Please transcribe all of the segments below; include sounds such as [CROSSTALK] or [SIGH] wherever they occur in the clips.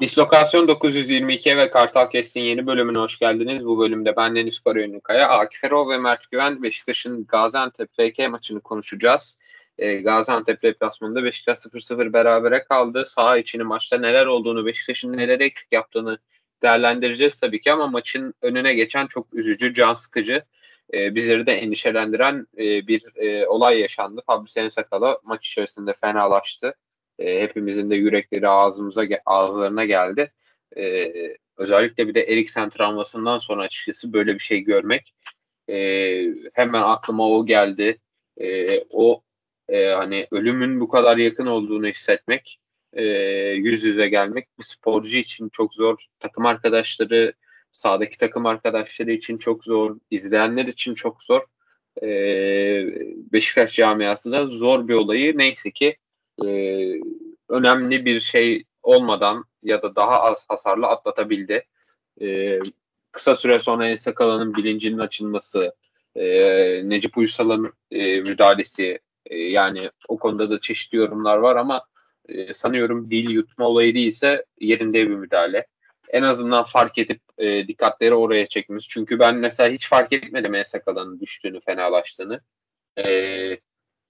Dislokasyon 922 ve Kartal Kestin yeni bölümüne hoş geldiniz. Bu bölümde ben Deniz Karayönlükaya, Akif Erol ve Mert Güven Beşiktaş'ın Gaziantep FK maçını konuşacağız. E, Gaziantep deplasmanında Beşiktaş 0-0 berabere kaldı. Sağ içini maçta neler olduğunu, Beşiktaş'ın neler eksik yaptığını değerlendireceğiz tabii ki ama maçın önüne geçen çok üzücü, can sıkıcı, e, bizleri de endişelendiren e, bir e, olay yaşandı. Fabrice Sakala maç içerisinde fenalaştı. E, hepimizin de yürekleri ağzımıza ağızlarına geldi. E, özellikle bir de Eriksen travmasından sonra açıkçası böyle bir şey görmek e, hemen aklıma o geldi. E, o e, hani ölümün bu kadar yakın olduğunu hissetmek, e, yüz yüze gelmek bir sporcu için çok zor. Takım arkadaşları, sahadaki takım arkadaşları için çok zor, izleyenler için çok zor. E, Beşiktaş camiası da zor bir olayı neyse ki e, önemli bir şey olmadan ya da daha az hasarlı atlatabildi. E, kısa süre sonra Ensakala'nın bilincinin açılması, e, Necip Uysal'ın e, müdahalesi, e, yani o konuda da çeşitli yorumlar var ama e, sanıyorum dil yutma olayı değilse yerinde bir müdahale. En azından fark edip e, dikkatleri oraya çekmiş. Çünkü ben mesela hiç fark etmedim Ensakala'nın düştüğünü, fenalaştığını. E,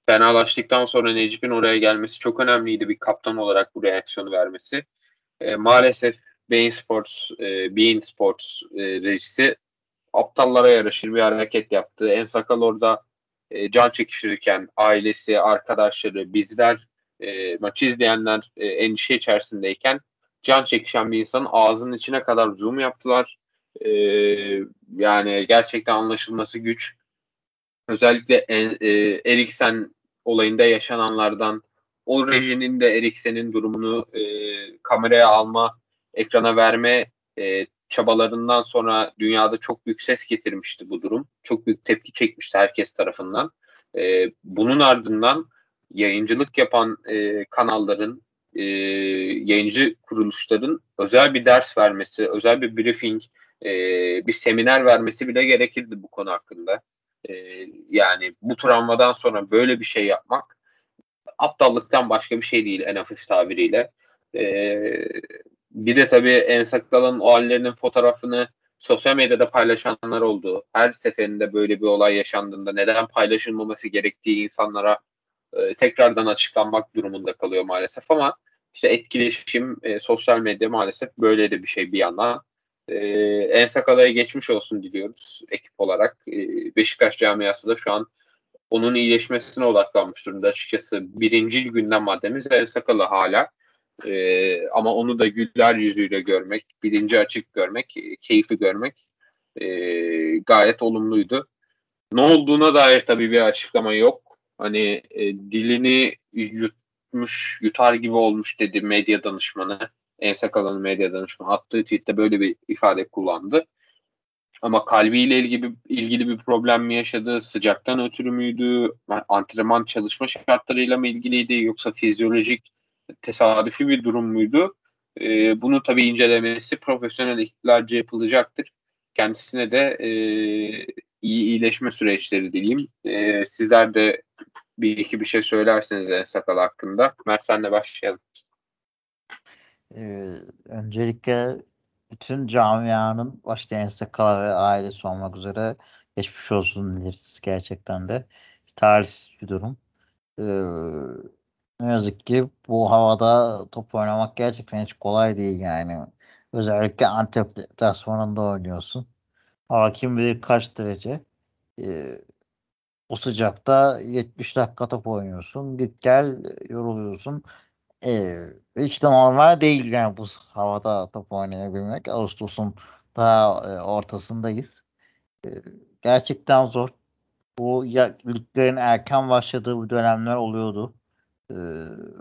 fenalaştıktan sonra Necip'in oraya gelmesi çok önemliydi bir kaptan olarak bu reaksiyonu vermesi. E, maalesef Bein Sports, e, Bein Sports e, rejisi aptallara yaraşır bir hareket yaptı. En sakal orada e, can çekiştirirken ailesi, arkadaşları, bizler, e, maçı izleyenler e, endişe içerisindeyken can çekişen bir insanın ağzının içine kadar zoom yaptılar. E, yani gerçekten anlaşılması güç. Özellikle e, e, Eriksen olayında yaşananlardan o rejinin de Eriksen'in durumunu e, kameraya alma, ekrana verme e, çabalarından sonra dünyada çok büyük ses getirmişti bu durum. Çok büyük tepki çekmişti herkes tarafından. E, bunun ardından yayıncılık yapan e, kanalların, e, yayıncı kuruluşların özel bir ders vermesi, özel bir briefing, e, bir seminer vermesi bile gerekirdi bu konu hakkında. E, yani bu travmadan sonra böyle bir şey yapmak aptallıktan başka bir şey değil en hafif tabiriyle. E, bir de tabii Ensaklal'ın o hallerinin fotoğrafını sosyal medyada paylaşanlar oldu. Her seferinde böyle bir olay yaşandığında neden paylaşılmaması gerektiği insanlara e, tekrardan açıklanmak durumunda kalıyor maalesef ama işte etkileşim e, sosyal medya maalesef böyle de bir şey bir yandan. E, Ensakala'ya geçmiş olsun diliyoruz ekip olarak. E, Beşiktaş camiası da şu an onun iyileşmesine odaklanmış durumda açıkçası. Birinci gündem maddemiz Ensakala hala. E, ama onu da güller yüzüyle görmek, bilinci açık görmek, e, keyfi görmek e, gayet olumluydu. Ne olduğuna dair tabii bir açıklama yok. Hani e, dilini yutmuş, yutar gibi olmuş dedi medya danışmanı. En sakalanın medya danışmanı attığı tweette böyle bir ifade kullandı. Ama kalbiyle ilgili, ilgili bir problem mi yaşadı? Sıcaktan ötürü müydü? Antrenman çalışma şartlarıyla mı ilgiliydi? Yoksa fizyolojik tesadüfi bir durum muydu? E, bunu tabii incelemesi profesyonel ekiplerce yapılacaktır. Kendisine de e, iyi iyileşme süreçleri dileyim. E, sizler de bir iki bir şey söylerseniz en sakal hakkında. Mert senle başlayalım. Ee, öncelikle bütün camianın başta en sakal ve ailesi olmak üzere geçmiş olsun dileriz gerçekten de. Tarihsiz bir durum. Ee, ne yazık ki bu havada top oynamak gerçekten hiç kolay değil yani. Özellikle Antep deplasmanında oynuyorsun. Hava kim bilir kaç derece. Ee, o sıcakta 70 dakika top oynuyorsun. Git gel yoruluyorsun. Ee, hiç de normal değil yani bu havada top oynayabilmek. Ağustos'un daha e, ortasındayız. Ee, gerçekten zor. Bu ya, liglerin erken başladığı bir dönemler oluyordu. Ee,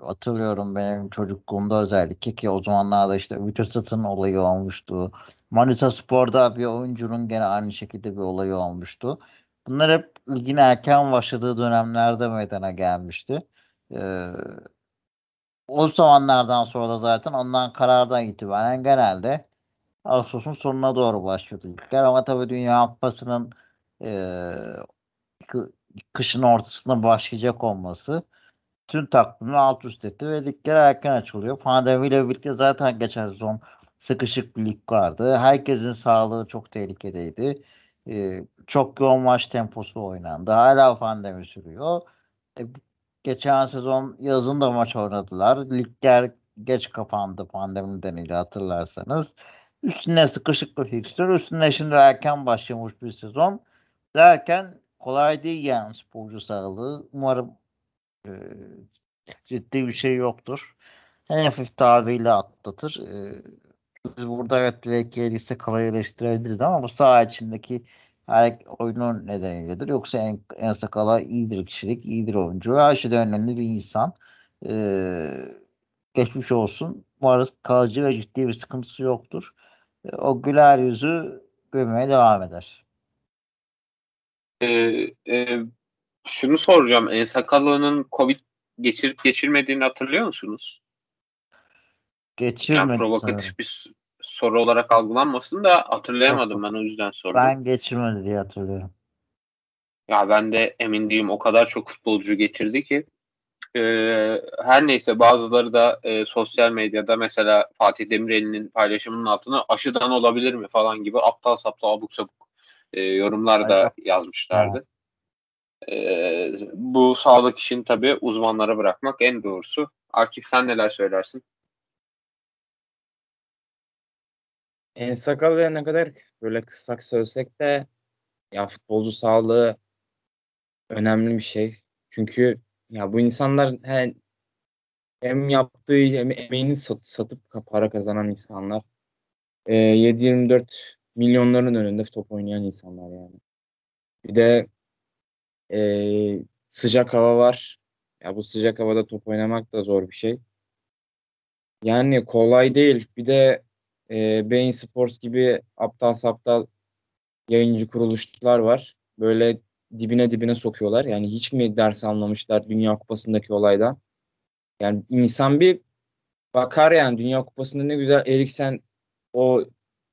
hatırlıyorum benim çocukluğumda özellikle ki o zamanlarda işte Vitosat'ın olayı olmuştu. Manisa Spor'da bir oyuncunun gene aynı şekilde bir olayı olmuştu. Bunlar hep ligin erken başladığı dönemlerde meydana gelmişti. Ee, o zamanlardan sonra da zaten ondan karardan itibaren genelde Ağustos'un sonuna doğru başladı ligler. Ama tabii Dünya Kupası'nın e, kışın ortasında başlayacak olması tüm takvimi alt üst etti ve ligler erken açılıyor. Pandemiyle birlikte zaten geçen sezon sıkışık bir lig vardı. Herkesin sağlığı çok tehlikedeydi. Ee, çok yoğun maç temposu oynandı. Hala pandemi sürüyor. Ee, geçen sezon yazın da maç oynadılar. Ligler geç kapandı pandemi nedeniyle hatırlarsanız. Üstüne sıkışık bir fikstür. Üstüne şimdi erken başlamış bir sezon. Derken kolay değil yani sporcu sağlığı. Umarım e, ciddi bir şey yoktur. En hafif tabiriyle atlatır. E, biz burada evet belki liste kolay eleştirebiliriz ama bu saha içindeki her oyunun nedeniyledir. Yoksa en, en sakala iyi bir kişilik, iyi bir oyuncu. Her şeyden önemli bir insan. Ee, geçmiş olsun. Umarız kalıcı ve ciddi bir sıkıntısı yoktur. Ee, o güler yüzü görmeye devam eder. Ee, e, şunu soracağım. En Sakallı'nın Covid geçirip geçirmediğini hatırlıyor musunuz? Geçirmedi yani provokatif sanırım. bir soru olarak algılanmasın da hatırlayamadım ben o yüzden sordum. Ben geçirmedi diye hatırlıyorum. Ya ben de emin değilim. O kadar çok futbolcu geçirdi ki. Ee, her neyse bazıları da e, sosyal medyada mesela Fatih Demirel'in paylaşımının altına aşıdan olabilir mi falan gibi aptal saptal abuk sabuk e, yorumlar da yazmışlardı. Ee, bu sağlık işini tabii uzmanlara bırakmak en doğrusu. Akif sen neler söylersin? En sakal ve ne kadar böyle kıssak söylesek de ya futbolcu sağlığı önemli bir şey. Çünkü ya bu insanlar hem, hem yaptığı hem emeğini sat, satıp para kazanan insanlar. E, 7-24 milyonların önünde top oynayan insanlar yani. Bir de e, sıcak hava var. Ya bu sıcak havada top oynamak da zor bir şey. Yani kolay değil. Bir de e, Bein Sports gibi aptal saptal yayıncı kuruluşlar var. Böyle dibine dibine sokuyorlar. Yani hiç mi ders anlamışlar Dünya Kupası'ndaki olaydan? Yani insan bir bakar yani Dünya Kupası'nda ne güzel Eriksen o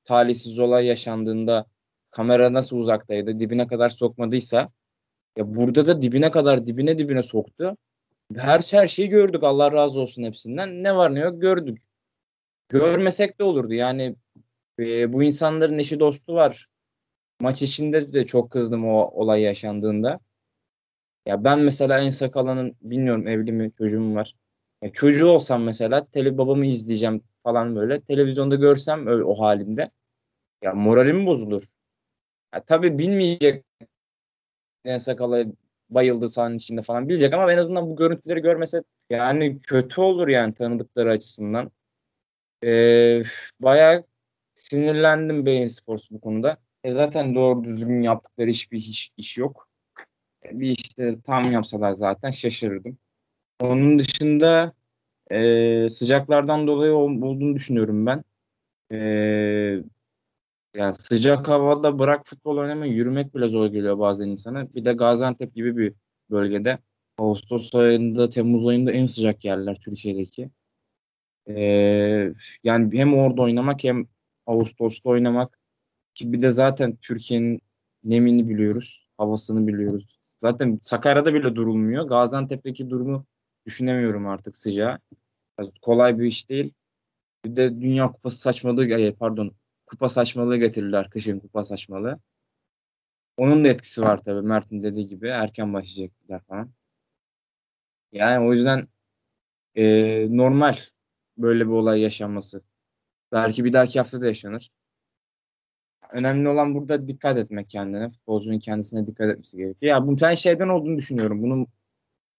talihsiz olay yaşandığında kamera nasıl uzaktaydı dibine kadar sokmadıysa ya burada da dibine kadar dibine dibine soktu. Her her şeyi gördük Allah razı olsun hepsinden. Ne var ne yok gördük görmesek de olurdu. Yani e, bu insanların eşi dostu var. Maç içinde de çok kızdım o olay yaşandığında. Ya ben mesela en sakalanın bilmiyorum evli mi çocuğum var. Ya çocuğu olsam mesela tele babamı izleyeceğim falan böyle. Televizyonda görsem öyle o halinde. Ya moralim bozulur. Ya tabii bilmeyecek en sakala bayıldı sahanın içinde falan bilecek ama en azından bu görüntüleri görmese yani kötü olur yani tanıdıkları açısından. Ee, bayağı sinirlendim Beyin Sports bu konuda. E zaten doğru düzgün yaptıkları hiçbir iş, iş yok. E, bir işte tam yapsalar zaten şaşırırdım. Onun dışında e, sıcaklardan dolayı olduğunu düşünüyorum ben. E, yani sıcak havada bırak futbol oynamayı yürümek bile zor geliyor bazen insana. Bir de Gaziantep gibi bir bölgede Ağustos ayında, Temmuz ayında en sıcak yerler Türkiye'deki. Ee, yani hem orada oynamak hem Ağustos'ta oynamak ki bir de zaten Türkiye'nin nemini biliyoruz, havasını biliyoruz. Zaten Sakarya'da bile durulmuyor. Gaziantep'teki durumu düşünemiyorum artık sıcağı. Yani kolay bir iş değil. Bir de Dünya Kupası saçmalığı, pardon, kupa saçmalığı getirirler, kışın kupa saçmalığı. Onun da etkisi var tabii Mert'in dediği gibi. Erken başlayacaklar falan. Yani o yüzden e, normal böyle bir olay yaşanması. Belki bir dahaki hafta da yaşanır. Önemli olan burada dikkat etmek kendine. Futbolcunun kendisine dikkat etmesi gerekiyor. Ya bu ben şeyden olduğunu düşünüyorum. Bunu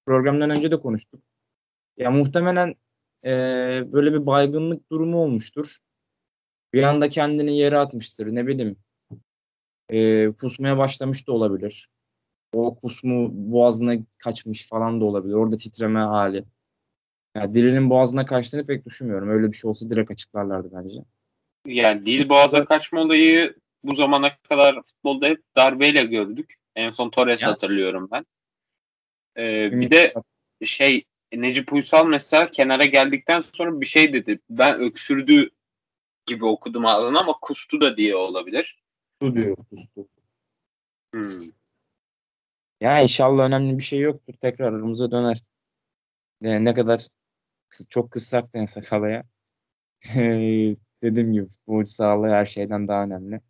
programdan önce de konuştuk. Ya muhtemelen e, böyle bir baygınlık durumu olmuştur. Bir anda kendini yere atmıştır. Ne bileyim. E, kusmaya başlamış da olabilir. O kusmu boğazına kaçmış falan da olabilir. Orada titreme hali. Yani dilinin boğazına kaçtığını pek düşünmüyorum. Öyle bir şey olsa direkt açıklarlardı bence. Yani dil boğaza kaçma olayı bu zamana kadar futbolda hep darbeyle gördük. En son Torres yani. hatırlıyorum ben. Ee, bir de şey Necip Uysal mesela kenara geldikten sonra bir şey dedi. Ben öksürdü gibi okudum ağzına ama kustu da diye olabilir. Kustu diyor kustu. Hmm. Ya inşallah önemli bir şey yoktur. Tekrar aramıza döner. Yani ne kadar çok kıssak da Sakala'ya [LAUGHS] dediğim gibi futbolcu sağlığı her şeyden daha önemli.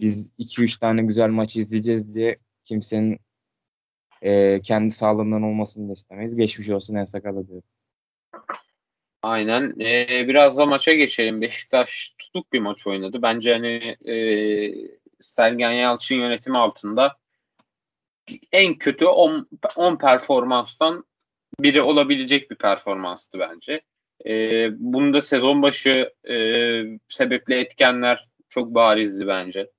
Biz 2-3 tane güzel maç izleyeceğiz diye kimsenin e, kendi sağlığından olmasını da istemeyiz. Geçmiş olsun en sakala diyorum. Aynen. Ee, biraz da maça geçelim. Beşiktaş tutuk bir maç oynadı. Bence hani e, Sergen Yalçın yönetimi altında en kötü 10 performanstan biri olabilecek bir performanstı bence. E, bunda sezon başı e, sebepli etkenler çok barizdi bence.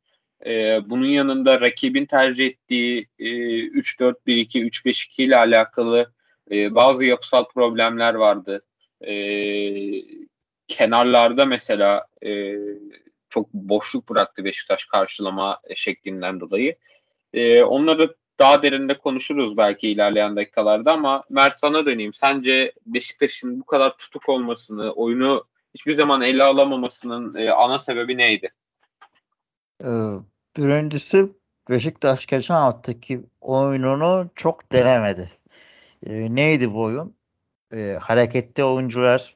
E, bunun yanında rakibin tercih ettiği e, 3-4-1-2, 3-5-2 ile alakalı e, bazı yapısal problemler vardı. E, kenarlarda mesela e, çok boşluk bıraktı Beşiktaş karşılama şeklinden dolayı. E, onları daha derinde konuşuruz belki ilerleyen dakikalarda ama Mert sana döneyim. Sence Beşiktaş'ın bu kadar tutuk olmasını, oyunu hiçbir zaman ele alamamasının e, ana sebebi neydi? Ee, birincisi Beşiktaş geçen haftaki oyununu çok denemedi. Ee, neydi bu oyun? Ee, hareketli oyuncular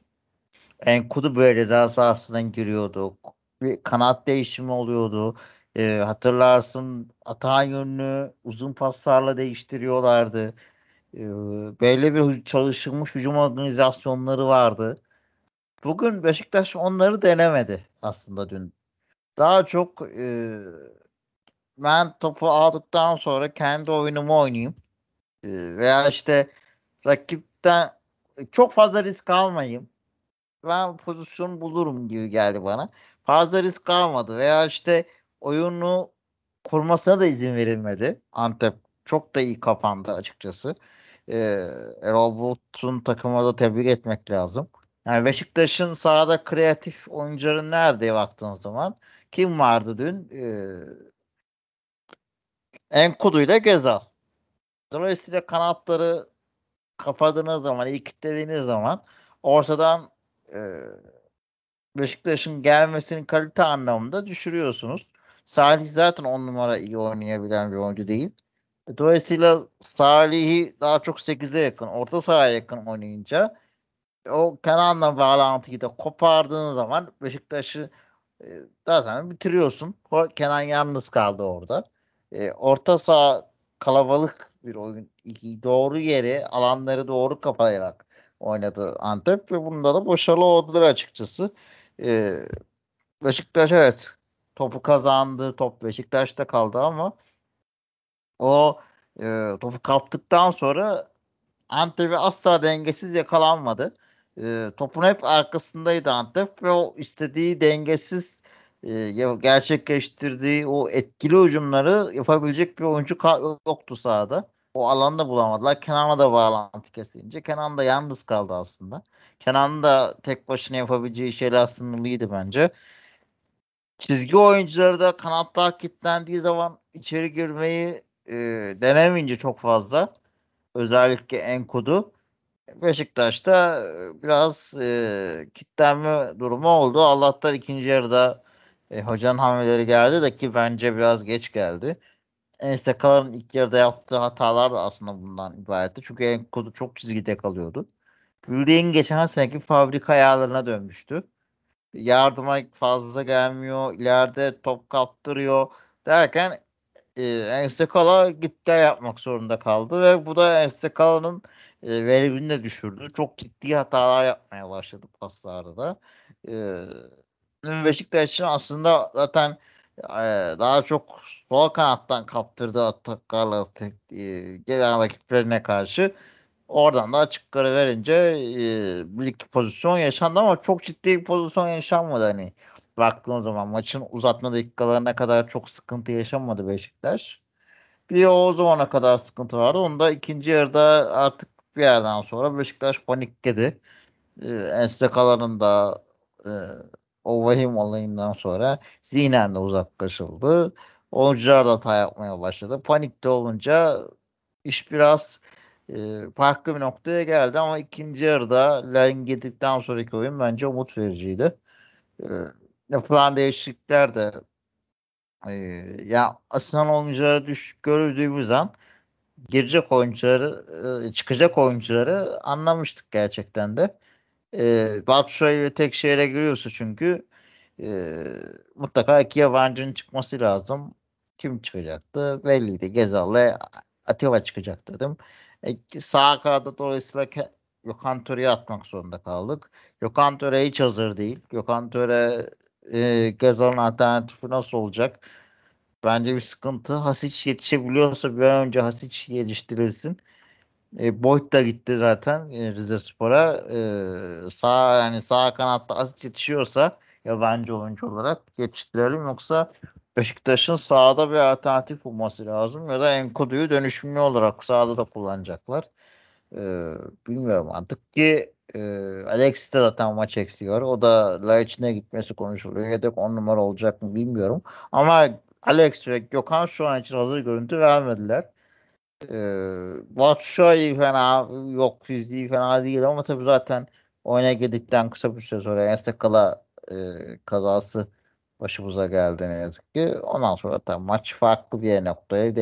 Enkudu böyle ceza sahasından giriyordu. Bir kanat değişimi oluyordu. E, hatırlarsın atan yönünü uzun paslarla değiştiriyorlardı. E, böyle bir çalışılmış hücum organizasyonları vardı. Bugün Beşiktaş onları denemedi aslında dün. Daha çok e, ben topu aldıktan sonra kendi oyunumu oynayayım. E, veya işte rakipten çok fazla risk almayayım. Ben pozisyon bulurum gibi geldi bana. Fazla risk almadı veya işte oyunu kurmasına da izin verilmedi. Antep çok da iyi kapandı açıkçası. Ee, Erol Bulut'un takıma da tebrik etmek lazım. Yani Beşiktaş'ın sahada kreatif oyuncuları nerede baktığınız zaman kim vardı dün? Ee, Enkudu ile Gezal. Dolayısıyla kanatları kapadığınız zaman, iyi kilitlediğiniz zaman ortadan e, Beşiktaş'ın gelmesinin kalite anlamında düşürüyorsunuz. Salih zaten on numara iyi oynayabilen bir oyuncu değil. Dolayısıyla Salih'i daha çok 8'e yakın, orta sahaya yakın oynayınca o Kenan'la bağlantıyı da kopardığın zaman Beşiktaş'ı e, zaten bitiriyorsun. Kenan yalnız kaldı orada. E, orta saha kalabalık bir oyun. Doğru yeri, alanları doğru kapayarak oynadı Antep ve bunda da başarılı oldular açıkçası. E, Beşiktaş evet topu kazandı. Top Beşiktaş'ta kaldı ama o e, topu kaptıktan sonra Antep'i asla dengesiz yakalanmadı. E, topun hep arkasındaydı Antep ve o istediği dengesiz e, gerçekleştirdiği o etkili hücumları yapabilecek bir oyuncu yoktu sahada. O alanda bulamadılar. Kenan'a da bağlantı kesilince Kenan da yalnız kaldı aslında. Kenan da tek başına yapabileceği şeyler sınırlıydı bence çizgi oyuncuları da kanatta kilitlendiği zaman içeri girmeyi e, denemeyince çok fazla özellikle Enkudu Beşiktaş'ta e, biraz e, kitlenme durumu oldu. Allah'tan ikinci yarıda e, hocanın hamleleri geldi de ki bence biraz geç geldi. Enstekala'nın ilk yarıda yaptığı hatalar da aslında bundan ibaretti. Çünkü Enkudu çok çizgide kalıyordu. Bildiğin geçen seneki fabrika ayarlarına dönmüştü yardıma fazla gelmiyor. ileride top kaptırıyor derken e, Enstekala gitti yapmak zorunda kaldı ve bu da Enstekala'nın e, verimini de düşürdü. Çok ciddi hatalar yapmaya başladı paslarda da. E, Beşiktaş için aslında zaten e, daha çok sol kanattan kaptırdığı ataklarla e, gelen rakiplerine karşı Oradan da açıkları verince e, bir pozisyon yaşandı ama çok ciddi bir pozisyon yaşanmadı hani. Baktığın zaman maçın uzatma dakikalarına kadar çok sıkıntı yaşamadı Beşiktaş. Bir o zamana kadar sıkıntı vardı. Onda ikinci yarıda artık bir yerden sonra Beşiktaş panikledi. E, Enstekaların da e, o vahim olayından sonra zihnen de uzaklaşıldı. Oyuncular da hata yapmaya başladı. Panikte olunca iş biraz e, farklı bir noktaya geldi ama ikinci yarıda Larin girdikten sonraki oyun bence umut vericiydi. E, yapılan değişiklikler de e, ya asılan oyunculara düş gördüğümüz an girecek oyuncuları, e, çıkacak oyuncuları anlamıştık gerçekten de. E, Batshuayi ve tek şehre giriyorsa çünkü e, mutlaka iki yabancının çıkması lazım. Kim çıkacaktı? Belliydi. Gezal'le Atiba çıkacak dedim. E, sağ kanada dolayısıyla Gökhan Töre'yi atmak zorunda kaldık. Gökhan Töre hiç hazır değil. Gökhan Töre e, Gezal'ın alternatifi nasıl olacak? Bence bir sıkıntı. Hasic yetişebiliyorsa bir an önce Hasic geliştirilsin. E, Boyd da gitti zaten e, Rize Spor'a. E, sağ yani sağ kanatta Hasic yetişiyorsa yabancı oyuncu olarak yetiştirelim yoksa Beşiktaş'ın sağda bir alternatif bulması lazım ya da Enkodu'yu dönüşümlü olarak sağda da kullanacaklar. Ee, bilmiyorum artık ki e, Alex de zaten maç eksiyor. O da Laiç'ine gitmesi konuşuluyor. Yedek 10 numara olacak mı bilmiyorum. Ama Alex ve Gökhan şu an için hazır görüntü vermediler. Ee, Batshuayi fena yok fiziği fena değil ama tabii zaten oyuna girdikten kısa bir süre sonra Enstakala e, kazası başımıza geldi ne yazık ki. Ondan sonra tabii maç farklı bir noktaya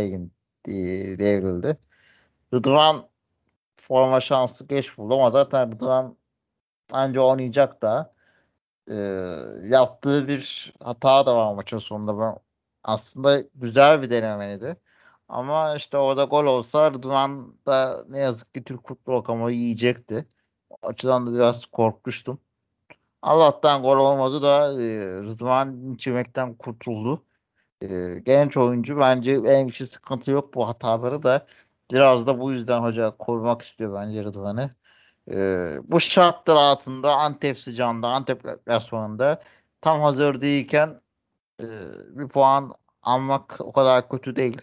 devrildi. Rıdvan forma şansı geç buldu ama zaten Rıdvan anca oynayacak da e, yaptığı bir hata da var maçın sonunda. Ben, aslında güzel bir denemeydi. Ama işte orada gol olsa Rıdvan da ne yazık ki Türk futbol rakamı yiyecekti. O açıdan da biraz korkmuştum. Allah'tan gol olmadı da e, Rıdvan çimekten kurtuldu. E, genç oyuncu bence en bir sıkıntı yok bu hataları da biraz da bu yüzden hoca korumak istiyor bence Rıdvan'ı. E, bu şartlar altında Antep sıcağında Antep deplasmanında tam hazır değilken e, bir puan almak o kadar kötü değil.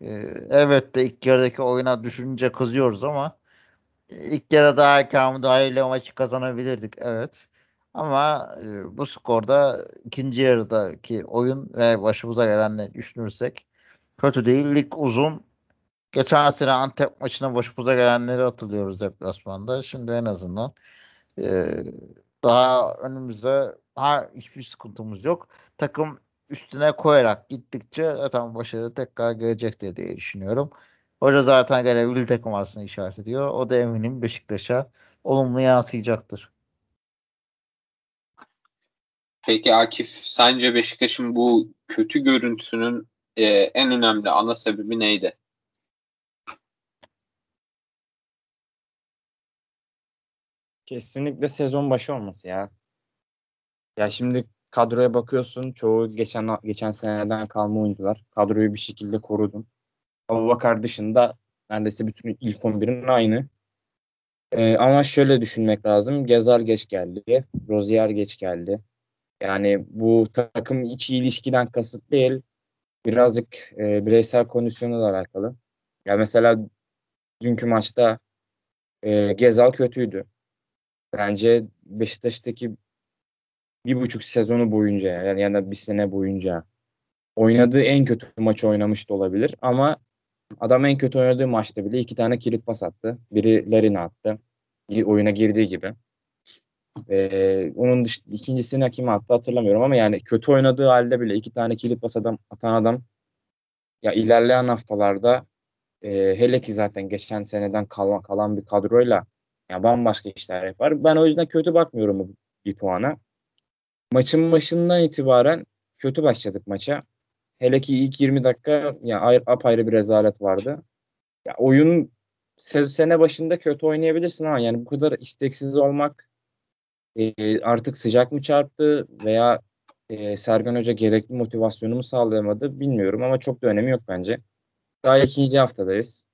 E, evet de ilk yarıdaki oyuna düşününce kızıyoruz ama ilk yarıda daha erken müdahaleyle maçı kazanabilirdik. Evet. Ama e, bu skorda ikinci yarıdaki oyun ve başımıza gelenleri düşünürsek kötü değil. Lig uzun. Geçen sene Antep maçına başımıza gelenleri hatırlıyoruz deplasmanda. Şimdi en azından e, daha önümüzde ha, hiçbir sıkıntımız yok. Takım üstüne koyarak gittikçe zaten başarı tekrar gelecek diye, düşünüyorum. Hoca zaten gene takım aslında işaret ediyor. O da eminim Beşiktaş'a olumlu yansıyacaktır. Peki Akif, sence Beşiktaş'ın bu kötü görüntüsünün e, en önemli ana sebebi neydi? Kesinlikle sezon başı olması ya. Ya şimdi kadroya bakıyorsun çoğu geçen geçen seneden kalma oyuncular. Kadroyu bir şekilde korudun. Abubakar dışında neredeyse bütün ilk 11'in aynı. Ee, ama şöyle düşünmek lazım. Gezal geç geldi. Rozier geç geldi. Yani bu takım içi ilişkiden kasıt değil. Birazcık e, bireysel kondisyonla da alakalı. Ya mesela dünkü maçta e, Gezal kötüydü. Bence Beşiktaş'taki bir buçuk sezonu boyunca yani, yani bir sene boyunca oynadığı en kötü maçı oynamış da olabilir ama adam en kötü oynadığı maçta bile iki tane kilit pas attı. Biri Larin attı. Oyuna girdiği gibi. Ee, onun dış, ikincisini kim attı hatırlamıyorum ama yani kötü oynadığı halde bile iki tane kilit pas adam, atan adam ya ilerleyen haftalarda e, hele ki zaten geçen seneden kalan, kalan bir kadroyla ya bambaşka işler yapar. Ben o yüzden kötü bakmıyorum bu bir puana. Maçın başından itibaren kötü başladık maça. Hele ki ilk 20 dakika ya apayrı bir rezalet vardı. Ya oyun sene başında kötü oynayabilirsin ama yani bu kadar isteksiz olmak e, artık sıcak mı çarptı veya e, Sergen Hoca gerekli motivasyonu mu sağlayamadı bilmiyorum ama çok da önemi yok bence. Daha ikinci haftadayız.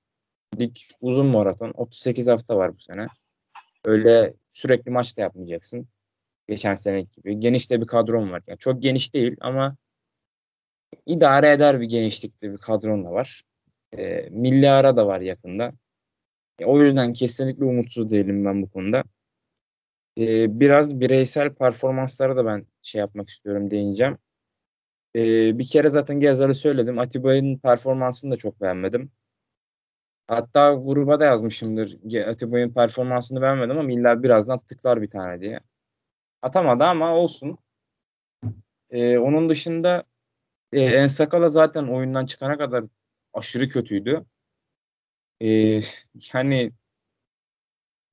Lig uzun maraton. 38 hafta var bu sene. Öyle sürekli maç da yapmayacaksın. Geçen sene gibi. Geniş de bir kadron var. Yani çok geniş değil ama idare eder bir genişlikte bir kadron da var. E, milli ara da var yakında. E, o yüzden kesinlikle umutsuz değilim ben bu konuda. E, biraz bireysel performanslara da ben şey yapmak istiyorum, değineceğim. E, bir kere zaten Gezal'ı söyledim. Atiba'nın performansını da çok beğenmedim. Hatta gruba da yazmışımdır. Atiba'nın performansını beğenmedim ama illa birazdan tıklar bir tane diye. Atamadı ama olsun. E, onun dışında e, Ensakala zaten oyundan çıkana kadar aşırı kötüydü. e, hani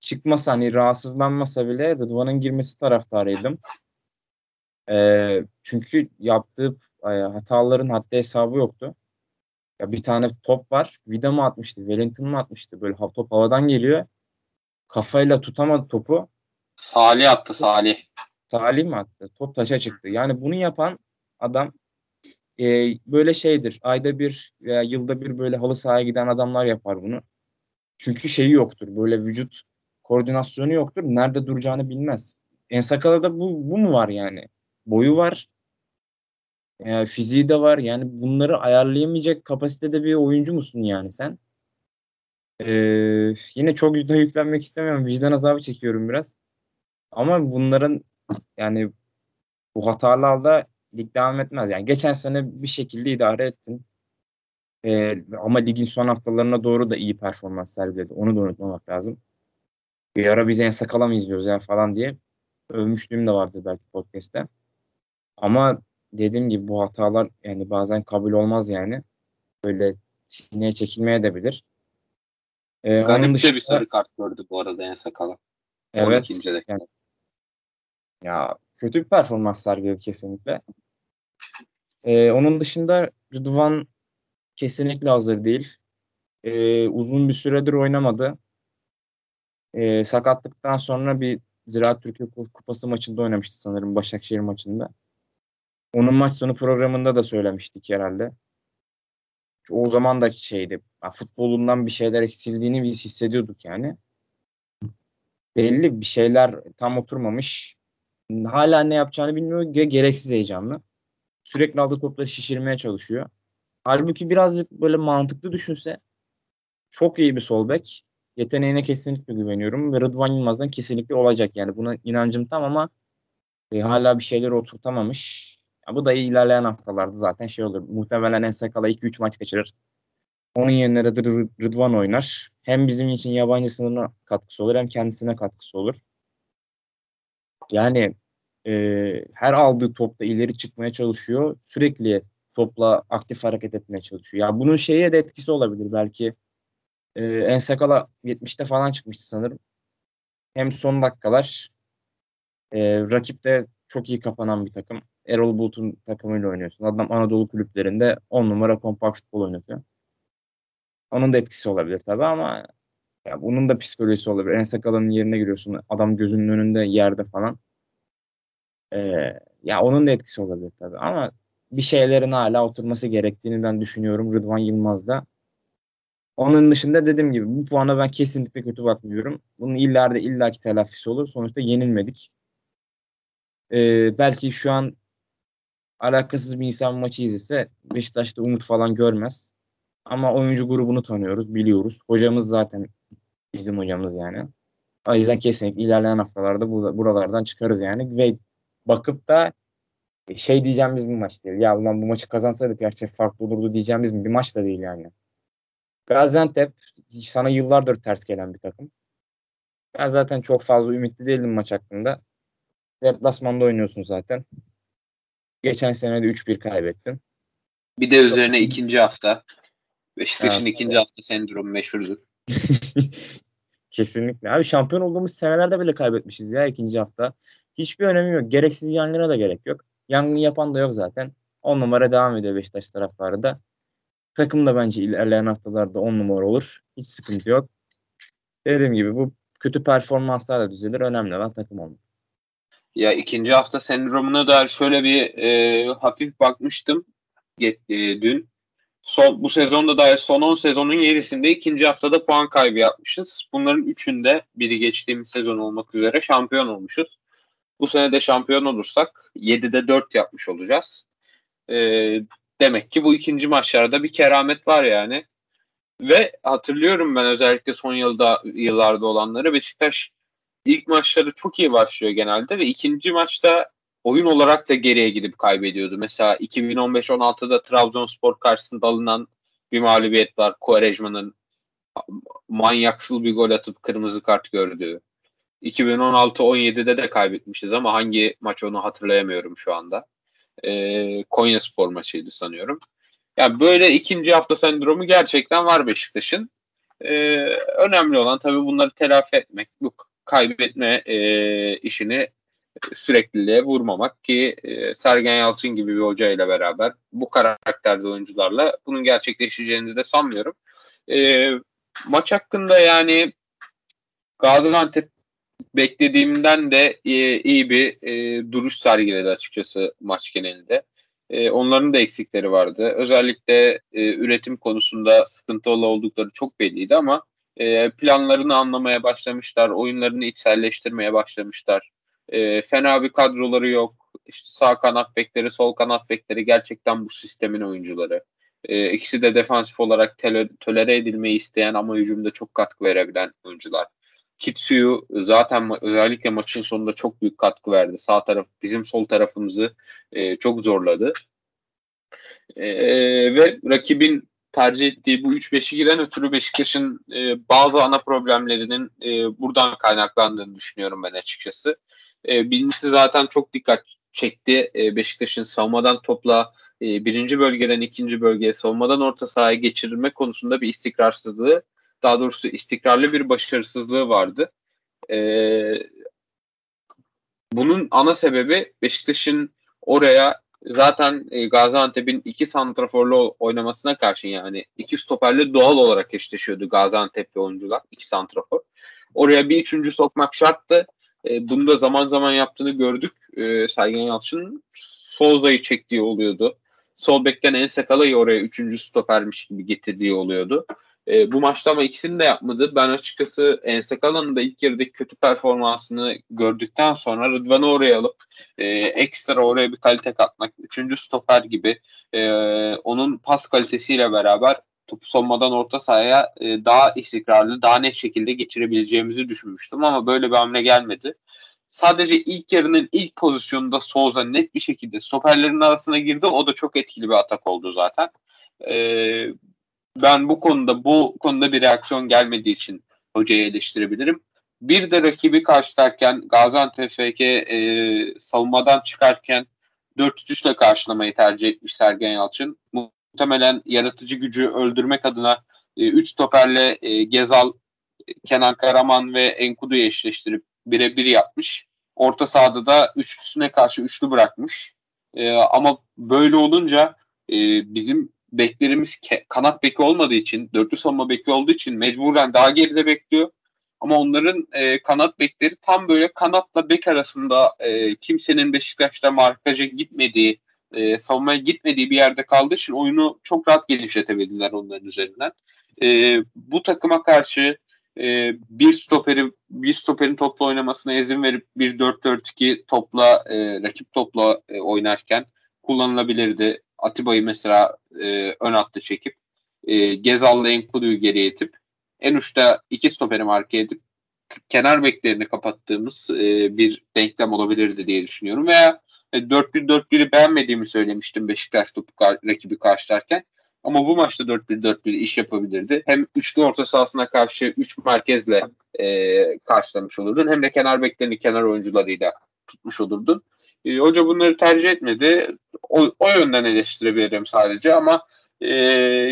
çıkmasa hani rahatsızlanmasa bile Rıdvan'ın girmesi taraftarıydım. E, çünkü yaptığı e, hataların haddi hesabı yoktu. Ya bir tane top var. Vida mı atmıştı? Wellington mı atmıştı? Böyle top havadan geliyor. Kafayla tutamadı topu. Salih attı Salih. Salih mi attı? Top taşa çıktı. Yani bunu yapan adam e, böyle şeydir. Ayda bir veya yılda bir böyle halı sahaya giden adamlar yapar bunu. Çünkü şeyi yoktur. Böyle vücut koordinasyonu yoktur. Nerede duracağını bilmez. En sakalada bu, bu mu var yani? Boyu var. E, fiziği de var. Yani bunları ayarlayamayacak kapasitede bir oyuncu musun yani sen? Ee, yine çok yüklenmek istemiyorum. Vicdan azabı çekiyorum biraz. Ama bunların yani bu hatalarla lig devam etmez. Yani geçen sene bir şekilde idare ettin. Ee, ama ligin son haftalarına doğru da iyi performans sergiledi. Onu da unutmamak lazım. Bir ara biz en sakala mı izliyoruz ya falan diye övmüşlüğüm de vardı belki podcast'te. Ama dediğim gibi bu hatalar yani bazen kabul olmaz yani. Böyle sineye çekilmeye de bilir. Ee, Garip dışında, de bir sarı kart gördü bu arada en sakala. Evet. Yani, ya kötü bir performans sergiledi kesinlikle. Ee, onun dışında Rıdvan kesinlikle hazır değil. Ee, uzun bir süredir oynamadı. Ee, sakatlıktan sonra bir Ziraat Türkiye Kupası maçında oynamıştı sanırım Başakşehir maçında. Onun maç sonu programında da söylemiştik herhalde. O zaman da şeydi. Futbolundan bir şeyler eksildiğini biz hissediyorduk yani. Belli bir şeyler tam oturmamış. Hala ne yapacağını bilmiyor gereksiz heyecanlı. Sürekli aldığı topları şişirmeye çalışıyor. Halbuki birazcık böyle mantıklı düşünse çok iyi bir sol bek. Yeteneğine kesinlikle güveniyorum ve Rıdvan Yılmaz'dan kesinlikle olacak yani. Buna inancım tam ama e, hala bir şeyler oturtamamış. Ya bu da ilerleyen haftalarda zaten şey olur. Muhtemelen en sakala 2-3 maç kaçırır. Onun yerine Rıdvan oynar. Hem bizim için yabancı sınırına katkısı olur hem kendisine katkısı olur. Yani e, her aldığı topta ileri çıkmaya çalışıyor. Sürekli topla aktif hareket etmeye çalışıyor. Ya bunun şeye de etkisi olabilir belki. E, en sakala 70'te falan çıkmıştı sanırım. Hem son dakikalar e, rakip de çok iyi kapanan bir takım. Erol Bulut'un takımıyla oynuyorsun. Adam Anadolu kulüplerinde 10 numara kompakt futbol oynatıyor. Onun da etkisi olabilir tabii ama ya bunun da psikolojisi olabilir. En sakalının yerine giriyorsun. Adam gözünün önünde yerde falan. Ee, ya onun da etkisi olabilir tabii ama bir şeylerin hala oturması gerektiğini ben düşünüyorum Rıdvan Yılmaz'da. Onun dışında dediğim gibi bu puana ben kesinlikle kötü bakmıyorum. Bunun ileride illaki telafisi olur. Sonuçta yenilmedik. Ee, belki şu an alakasız bir insan maçı izlese Beşiktaş'ta umut falan görmez. Ama oyuncu grubunu tanıyoruz, biliyoruz. Hocamız zaten bizim hocamız yani. O yüzden kesinlikle ilerleyen haftalarda buralardan çıkarız yani. Ve bakıp da şey diyeceğimiz bir maç değil. Ya ulan bu maçı kazansaydık gerçek farklı olurdu diyeceğimiz bir maç da değil yani. Gaziantep sana yıllardır ters gelen bir takım. Ben zaten çok fazla ümitli değildim maç hakkında. Deplasmanda oynuyorsun zaten. Geçen sene de 3-1 kaybettin. Bir de üzerine ikinci hafta. Beşiktaş'ın evet. ikinci hafta sendromu meşhurdur. [LAUGHS] Kesinlikle. Abi şampiyon olduğumuz senelerde bile kaybetmişiz ya ikinci hafta. Hiçbir önemi yok. Gereksiz yangına da gerek yok. Yangın yapan da yok zaten. 10 numara devam ediyor Beşiktaş taraftarı da. Takım da bence ilerleyen haftalarda 10 numara olur. Hiç sıkıntı yok. Dediğim gibi bu kötü performanslar da düzelir. Önemli olan takım olmak. Ya ikinci hafta sendromuna dair şöyle bir e, hafif bakmıştım e, dün. Son, bu sezonda dair son 10 sezonun 7'sinde ikinci haftada puan kaybı yapmışız. Bunların üçünde biri geçtiğimiz sezon olmak üzere şampiyon olmuşuz. Bu sene de şampiyon olursak 7'de 4 yapmış olacağız. E, demek ki bu ikinci maçlarda bir keramet var yani. Ve hatırlıyorum ben özellikle son yılda yıllarda olanları Beşiktaş ilk maçları çok iyi başlıyor genelde ve ikinci maçta oyun olarak da geriye gidip kaybediyordu. Mesela 2015-16'da Trabzonspor karşısında alınan bir mağlubiyet var. Quaresma'nın manyaksıl bir gol atıp kırmızı kart gördüğü. 2016-17'de de kaybetmişiz ama hangi maç onu hatırlayamıyorum şu anda. Ee, Konya Spor maçıydı sanıyorum. Yani böyle ikinci hafta sendromu gerçekten var Beşiktaş'ın. E, önemli olan tabii bunları telafi etmek, bu kaybetme e, işini sürekliliğe vurmamak ki e, Sergen Yalçın gibi bir hoca ile beraber bu karakterde oyuncularla bunun gerçekleşeceğini de sanmıyorum. E, maç hakkında yani Gaziantep beklediğimden de iyi, iyi bir e, duruş sergiledi açıkçası maç genelinde. E, onların da eksikleri vardı. Özellikle e, üretim konusunda sıkıntılı oldukları çok belliydi ama e, planlarını anlamaya başlamışlar, oyunlarını içselleştirmeye başlamışlar. E, fena bir kadroları yok. İşte sağ kanat bekleri, sol kanat bekleri gerçekten bu sistemin oyuncuları. E, ikisi de defansif olarak tele, tolere edilmeyi isteyen ama hücumda çok katkı verebilen oyuncular. Kitsuyu zaten özellikle maçın sonunda çok büyük katkı verdi. Sağ taraf bizim sol tarafımızı e, çok zorladı. E, ve rakibin tercih ettiği bu 3-5'i ötürü Beşiktaş'ın e, bazı ana problemlerinin e, buradan kaynaklandığını düşünüyorum ben açıkçası. E, birincisi zaten çok dikkat çekti. E, Beşiktaş'ın savunmadan topla e, birinci bölgeden ikinci bölgeye savunmadan orta sahaya geçirilme konusunda bir istikrarsızlığı daha doğrusu istikrarlı bir başarısızlığı vardı. E, bunun ana sebebi Beşiktaş'ın oraya zaten e, Gaziantep'in iki santraforlu oynamasına karşın yani iki stoperle doğal olarak eşleşiyordu Gaziantep'li oyuncular. iki santrafor. Oraya bir üçüncü sokmak şarttı. E, bunu da zaman zaman yaptığını gördük. E, Sergen Yalçın'ın Solza'yı çektiği oluyordu. Sol bekten Ensekala'yı oraya üçüncü stopermiş gibi getirdiği oluyordu. E, bu maçta ama ikisini de yapmadı. Ben açıkçası Ensekala'nın da ilk yarıdaki kötü performansını gördükten sonra Rıdvan'ı oraya alıp e, ekstra oraya bir kalite katmak, üçüncü stoper gibi e, onun pas kalitesiyle beraber topu sonmadan orta sahaya e, daha istikrarlı, daha net şekilde geçirebileceğimizi düşünmüştüm ama böyle bir hamle gelmedi. Sadece ilk yarının ilk pozisyonunda Souza net bir şekilde stoperlerin arasına girdi. O da çok etkili bir atak oldu zaten. E, ben bu konuda bu konuda bir reaksiyon gelmediği için hocayı eleştirebilirim. Bir de rakibi karşılarken Gaziantep FK e, savunmadan çıkarken 4-3 ile karşılamayı tercih etmiş Sergen Yalçın. Muhtemelen yaratıcı gücü öldürmek adına 3 e, stoperle e, Gezal, Kenan Karaman ve Enkudu'yu eşleştirip birebir yapmış. Orta sahada da üçlüsüne karşı üçlü bırakmış. E, ama böyle olunca e, bizim beklerimiz kanat beki olmadığı için, dörtlü savunma beki olduğu için mecburen daha geride bekliyor. Ama onların e, kanat bekleri tam böyle kanatla bek arasında e, kimsenin Beşiktaş'ta markaja gitmediği, e, savunmaya gitmediği bir yerde kaldığı için oyunu çok rahat genişletebildiler onların üzerinden. E, bu takıma karşı e, bir stoperi bir stoperin topla oynamasına izin verip bir 4-4-2 topla e, rakip topla e, oynarken kullanılabilirdi. Atiba'yı mesela e, ön hattı çekip e, Gezal'la Enkudu'yu geriye itip en uçta iki stoperi marke edip kenar beklerini kapattığımız e, bir denklem olabilirdi diye düşünüyorum. Veya e, 4-1-4-1'i beğenmediğimi söylemiştim Beşiktaş topu ka- rakibi karşılarken. Ama bu maçta 4-1-4-1 iş yapabilirdi. Hem üçlü orta sahasına karşı 3 merkezle e, karşılamış olurdun. Hem de kenar beklerini kenar oyuncularıyla tutmuş olurdun. E, hoca bunları tercih etmedi. O, o yönden eleştirebilirim sadece ama e,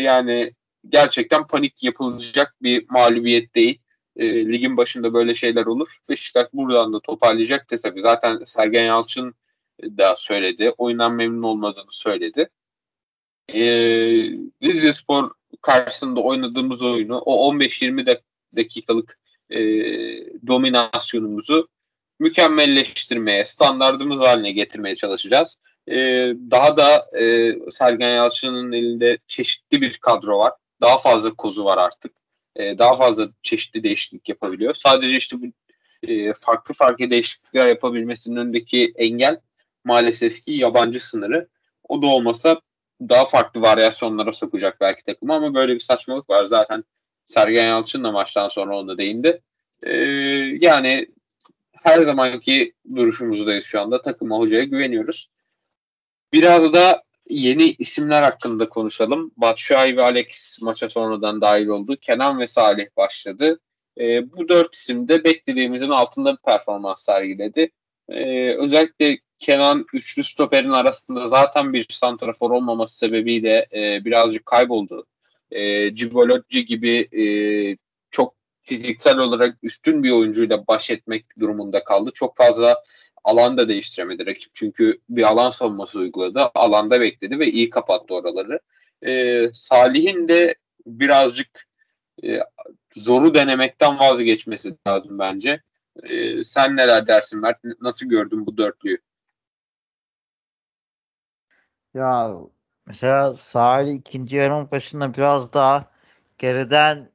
yani gerçekten panik yapılacak bir mağlubiyet değil. E, ligin başında böyle şeyler olur. Beşiktaş buradan da toparlayacak da tabii. Zaten Sergen Yalçın da söyledi. Oyundan memnun olmadığını söyledi. E, Rize Spor karşısında oynadığımız oyunu o 15-20 dakikalık e, dominasyonumuzu mükemmelleştirmeye, standartımız haline getirmeye çalışacağız. Ee, daha da e, Sergen Yalçın'ın elinde çeşitli bir kadro var. Daha fazla kozu var artık. Ee, daha fazla çeşitli değişiklik yapabiliyor. Sadece işte bu e, farklı farklı değişiklikler yapabilmesinin önündeki engel maalesef ki yabancı sınırı. O da olmasa daha farklı varyasyonlara sokacak belki takımı ama böyle bir saçmalık var. Zaten Sergen Yalçın da maçtan sonra onu değindi. Ee, yani her zamanki duruşumuzdayız şu anda. Takıma hocaya güveniyoruz. Biraz da yeni isimler hakkında konuşalım. Batshuayi ve Alex maça sonradan dahil oldu. Kenan ve Salih başladı. E, bu dört isim de beklediğimizin altında bir performans sergiledi. E, özellikle Kenan üçlü stoperin arasında zaten bir santrafor olmaması sebebiyle e, birazcık kayboldu e, Cibolocci gibi e, fiziksel olarak üstün bir oyuncuyla baş etmek durumunda kaldı. Çok fazla alan da değiştiremedi rakip. Çünkü bir alan savunması uyguladı. Alanda bekledi ve iyi kapattı oraları. E, Salih'in de birazcık e, zoru denemekten vazgeçmesi lazım bence. E, sen neler dersin Mert? Nasıl gördün bu dörtlüyü? Ya mesela Salih ikinci yarım başında biraz daha geriden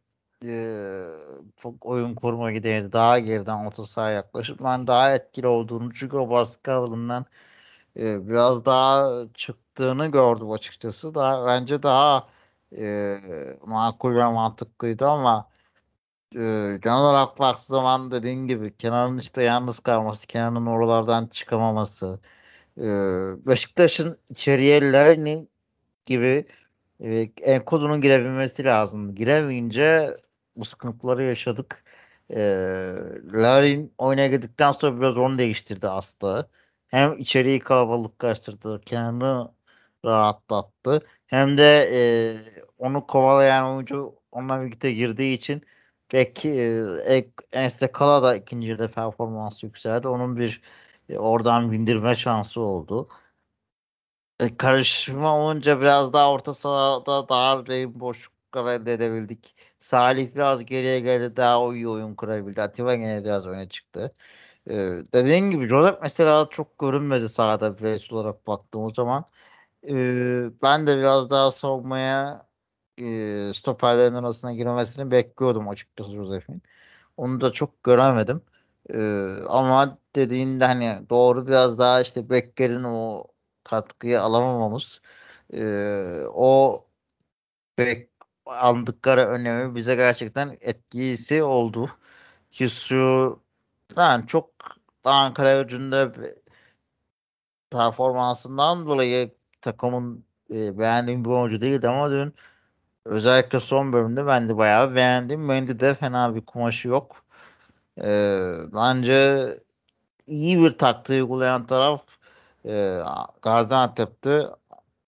çok oyun kurma gideydi. Daha geriden orta sahaya yaklaşıp ben daha etkili olduğunu çünkü o baskı alanından e, biraz daha çıktığını gördüm açıkçası. Daha bence daha e, makul ve mantıklıydı ama e, genel olarak baktığı zaman dediğin gibi Kenan'ın işte yalnız kalması, Kenan'ın oralardan çıkamaması, e, Beşiktaş'ın içeriye gibi e, Enkodu'nun girebilmesi lazım. Giremeyince bu sıkıntıları yaşadık. E, Larin oyuna girdikten sonra biraz onu değiştirdi aslında. Hem içeriği kalabalıklaştırdı, Kenan'ı rahatlattı. Hem de e, onu kovalayan oyuncu onunla birlikte girdiği için belki e, Enste Kala da ikinci yarıda performansı yükseldi. Onun bir e, oradan bindirme şansı oldu. E, karışma olunca biraz daha orta sahada daha boşluklar elde edebildik. Salih biraz geriye geldi daha iyi oyun kurabildi. Atiba yine biraz öne çıktı. Ee, dediğin gibi Josep mesela çok görünmedi sahada bireysel olarak baktığımız zaman. Ee, ben de biraz daha savunmaya e, stoperlerin arasına girmesini bekliyordum açıkçası Josep'in. Onu da çok göremedim. Ee, ama dediğinde hani doğru biraz daha işte Becker'in o katkıyı alamamamız e, o bek aldıkları önemi bize gerçekten etkisi oldu. Ki şu yani çok Ankara gücünde performansından dolayı takımın e, beğendiğim bir oyuncu değildi ama dün özellikle son bölümde ben de bayağı beğendim. de fena bir kumaşı yok. E, bence iyi bir taktiği uygulayan taraf e, Gaziantep'ti.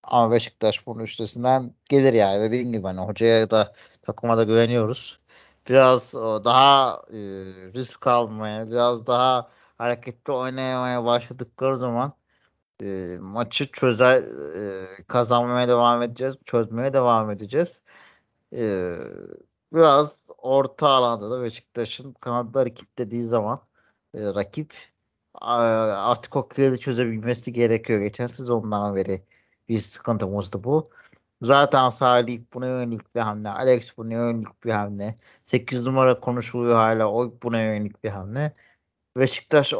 Ama Beşiktaş bunun üstesinden gelir yani. Dediğim gibi hani hocaya da takıma da güveniyoruz. Biraz daha e, risk almaya, biraz daha hareketli oynamaya başladıkları zaman e, maçı çözer e, kazanmaya devam edeceğiz, çözmeye devam edeceğiz. E, biraz orta alanda da Beşiktaş'ın kanatları kilitlediği zaman e, rakip artık o kredi çözebilmesi gerekiyor. Geçen sezondan beri bir sıkıntımızdı bu. Zaten Salih buna yönelik bir hamle. Alex buna yönelik bir hamle. 8 numara konuşuluyor hala. O buna yönelik bir hamle. Beşiktaş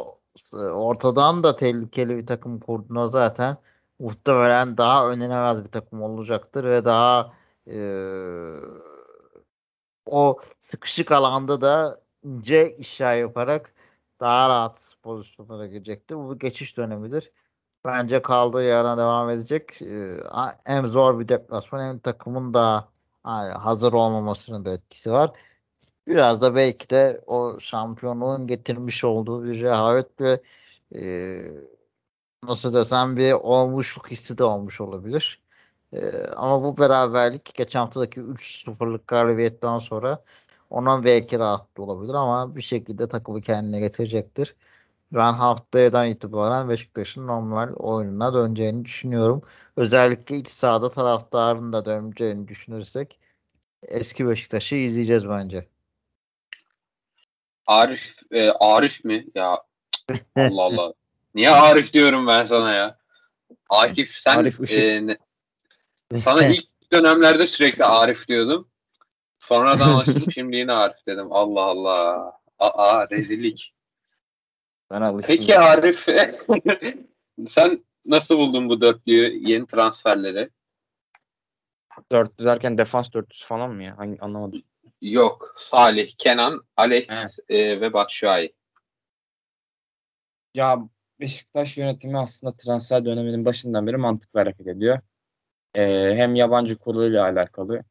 ortadan da tehlikeli bir takım kurduğuna zaten muhtemelen daha önlenemez bir takım olacaktır ve daha e, o sıkışık alanda da ince işler yaparak daha rahat pozisyonlara girecektir. Bu bir geçiş dönemidir. Bence kaldığı yerden devam edecek. Ee, hem zor bir deplasman hem takımın da hazır olmamasının da etkisi var. Biraz da belki de o şampiyonluğun getirmiş olduğu bir rehavet ve e, nasıl desem bir olmuşluk hissi de olmuş olabilir. E, ama bu beraberlik geçen haftadaki 3-0'lık galibiyetten sonra ona belki rahat olabilir ama bir şekilde takımı kendine getirecektir. Ben haftayadan itibaren Beşiktaş'ın normal oyununa döneceğini düşünüyorum. Özellikle iç sahada taraftarın da döneceğini düşünürsek eski Beşiktaş'ı izleyeceğiz bence. Arif e, Arif mi? Ya Allah Allah. Niye Arif diyorum ben sana ya? Akif sen Arif e, ne, sana [LAUGHS] ilk dönemlerde sürekli Arif diyordum. Sonradan alıştım şimdi yine Arif dedim. Allah Allah. Aa rezillik. Ben alıştım. Peki Arif [LAUGHS] sen nasıl buldun bu dörtlüyü, yeni transferleri? Dörtlü derken defans dörtlüsü falan mı ya? Hangi, anlamadım. Yok. Salih, Kenan, Alex e, ve Batshuayi. Ya Beşiktaş yönetimi aslında transfer döneminin başından beri mantıklı hareket ediyor. Ee, hem yabancı kuruluyla alakalı